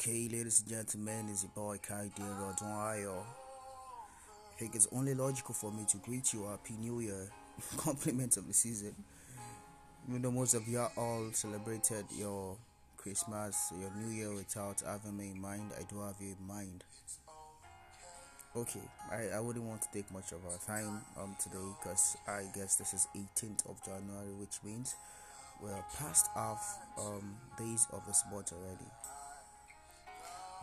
Okay, ladies and gentlemen, it's your boy Kaidi Rodwayo. I think it's only logical for me to greet you Happy New Year, compliments of the season. Even though most of you are all celebrated your Christmas, your New Year without having me in mind, I do have you in mind. Okay, I, I wouldn't want to take much of our time um today because I guess this is 18th of January, which means we're past half um days of this month already.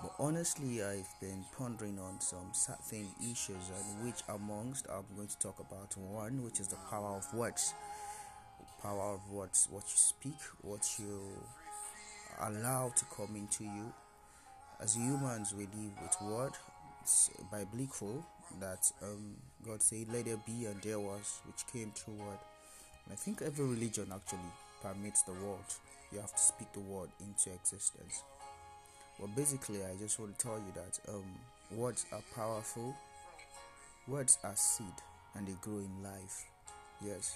But honestly, I've been pondering on some certain issues, and which amongst I'm going to talk about one, which is the power of words. Power of words, what you speak, what you allow to come into you. As humans, we live with word. It's biblical that um, God said, "Let there be," and there was, which came through word. And I think every religion actually permits the word. You have to speak the word into existence. Well, basically, I just want to tell you that um, words are powerful. Words are seed, and they grow in life. Yes.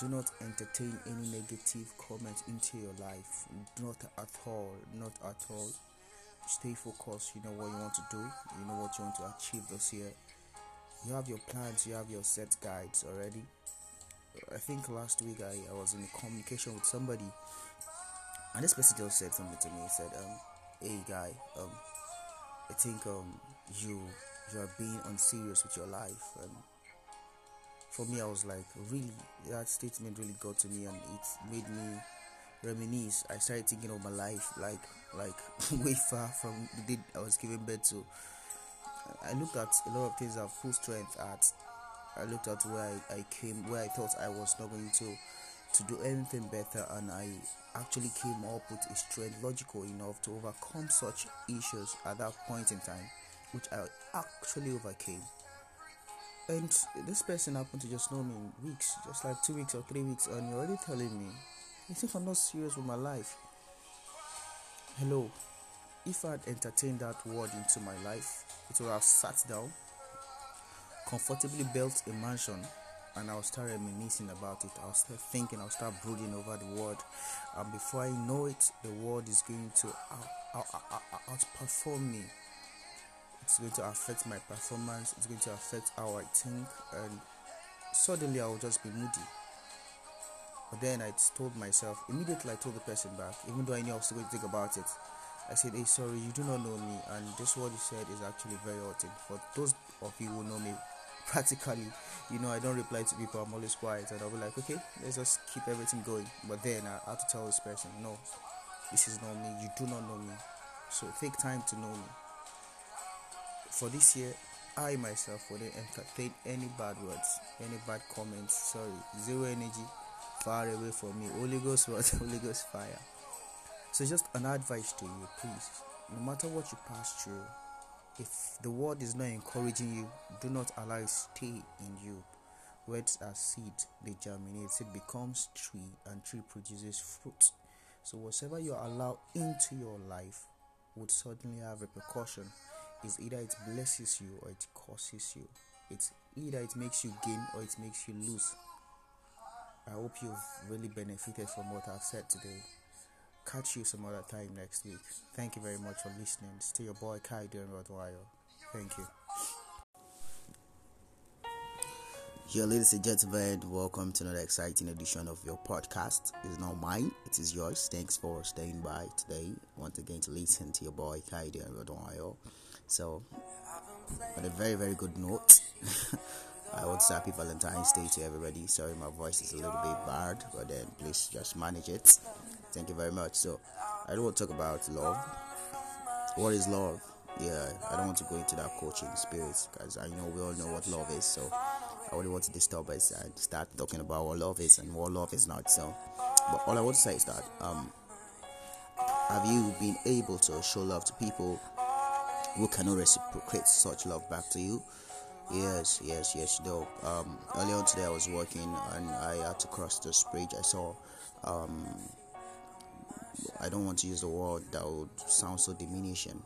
Do not entertain any negative comments into your life. Not at all. Not at all. Stay focused. You know what you want to do. You know what you want to achieve this year. You have your plans. You have your set guides already. I think last week I, I was in communication with somebody, and this person just said something to me. He said, um, hey guy um i think um you you are being unserious with your life and for me i was like really that statement really got to me and it made me reminisce. I started thinking of my life like like way far from the day i was giving birth to. I looked at a lot of things i've put strength at. I looked at where I, I came where i thought i was not going to to do anything better and i actually came up with a strength logical enough to overcome such issues at that point in time, which I actually overcame. And this person happened to just know me in weeks, just like two weeks or three weeks, and you're already telling me, you think I'm not serious with my life? Hello, if I'd entertained that word into my life, it would have sat down, comfortably built a mansion, and I'll start reminiscing about it. I'll start thinking, I'll start brooding over the word, and before I know it, the word is going to out, out, out, outperform me. It's going to affect my performance, it's going to affect how I think, and suddenly I will just be moody. But then I told myself, immediately I told the person back, even though I knew I was going to think about it. I said, Hey, sorry, you do not know me, and this word you said is actually very hurting. For those of you who know me practically, you know, I don't reply to people, I'm always quiet, and I'll be like, okay, let's just keep everything going. But then I have to tell this person, no, this is not me, you do not know me. So take time to know me. For this year, I myself wouldn't entertain any bad words, any bad comments. Sorry, zero energy, far away from me. Holy Ghost word, Holy Ghost fire. So just an advice to you, please. No matter what you pass through, if the word is not encouraging you, do not allow it stay in you. Words are seed, they germinate, it becomes tree, and tree produces fruit. So whatever you allow into your life would certainly have repercussion. It's either it blesses you or it curses you. It's either it makes you gain or it makes you lose. I hope you've really benefited from what I've said today. Catch you some other time next week. Thank you very much for listening. Stay your boy Kai doing Rodwire. Thank you. Yeah, ladies and gentlemen, welcome to another exciting edition of your podcast. It's not mine, it is yours. Thanks for staying by today. Once again, to listen to your boy Kaidi and Rodwayo. So, on a very, very good note, I want to happy Valentine's Day to everybody. Sorry, my voice is a little bit bad, but then please just manage it. Thank you very much. So, I don't want to talk about love. What is love? Yeah, I don't want to go into that coaching spirit because I know we all know what love is. So, I really want to disturb us and start talking about what love is and what love is not. So, but all I want to say is that um, have you been able to show love to people who cannot reciprocate such love back to you? Yes, yes, yes. Though um, earlier today I was working and I had to cross this bridge. I saw. Um, I don't want to use the word that would sound so diminishing,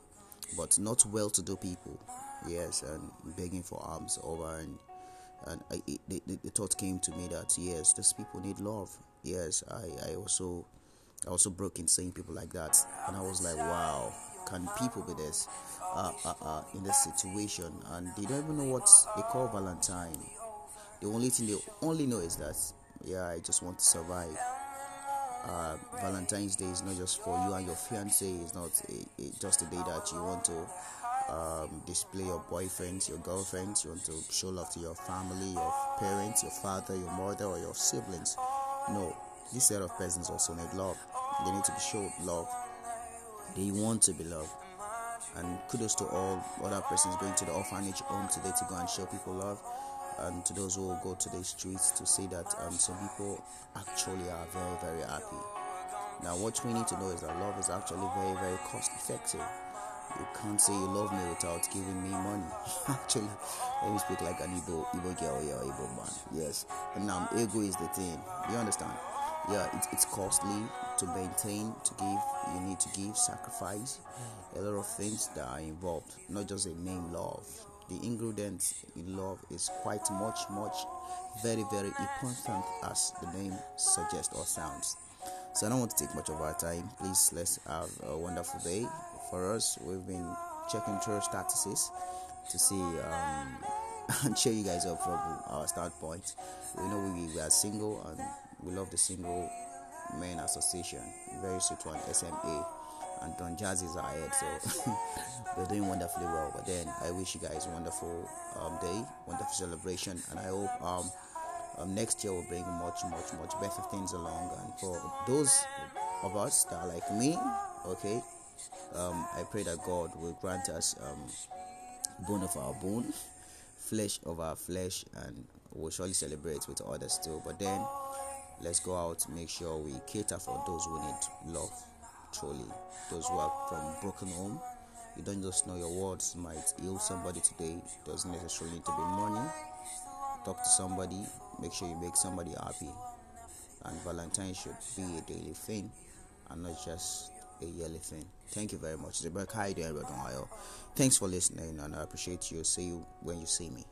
but not well-to-do people. Yes, and begging for alms over and and I, it, the, the thought came to me that yes, these people need love. Yes, I, I also I also broke in seeing people like that, and I was like, wow, can people be this uh, uh, uh, in this situation? And they don't even know what they call Valentine. The only thing they only know is that, yeah, I just want to survive. Uh, Valentine's Day is not just for you and your fiance. It's not a, a, just a day that you want to um, display your boyfriends, your girlfriends. You want to show love to your family, your parents, your father, your mother, or your siblings. No, this set of persons also need love. They need to be shown love. They want to be loved. And kudos to all other persons going to the orphanage home today to go and show people love. And to those who go to the streets to see that um, some people actually are very, very happy. Now, what we need to know is that love is actually very, very cost effective. You can't say you love me without giving me money. actually, let me speak like an Igbo, Igbo girl, yeah, Igbo man. Yes. And now, ego is the thing. You understand? Yeah, it, it's costly to maintain, to give. You need to give, sacrifice. A lot of things that are involved, not just a name love. The ingredient in love is quite much, much, very, very important as the name suggests or sounds. So I don't want to take much of our time. Please let's have a wonderful day. For us, we've been checking through statuses to see um, and show you guys up from our start point. We know we, we are single and we love the single men association. Very sweet one, SMA. And Don Jazzy is ahead, so we're doing wonderfully well. But then I wish you guys a wonderful um, day, wonderful celebration, and I hope um, um, next year will bring much, much, much better things along. And for those of us that are like me, okay, um, I pray that God will grant us um, bone of our bone, flesh of our flesh, and we'll surely celebrate with others too. But then let's go out, make sure we cater for those who need love, truly, those who are from broken home. You don't just know your words might heal somebody today, it doesn't necessarily need to be money. Talk to somebody, make sure you make somebody happy. And Valentine should be a daily thing and not just a yearly thing. Thank you very much. Thanks for listening, and I appreciate you. See you when you see me.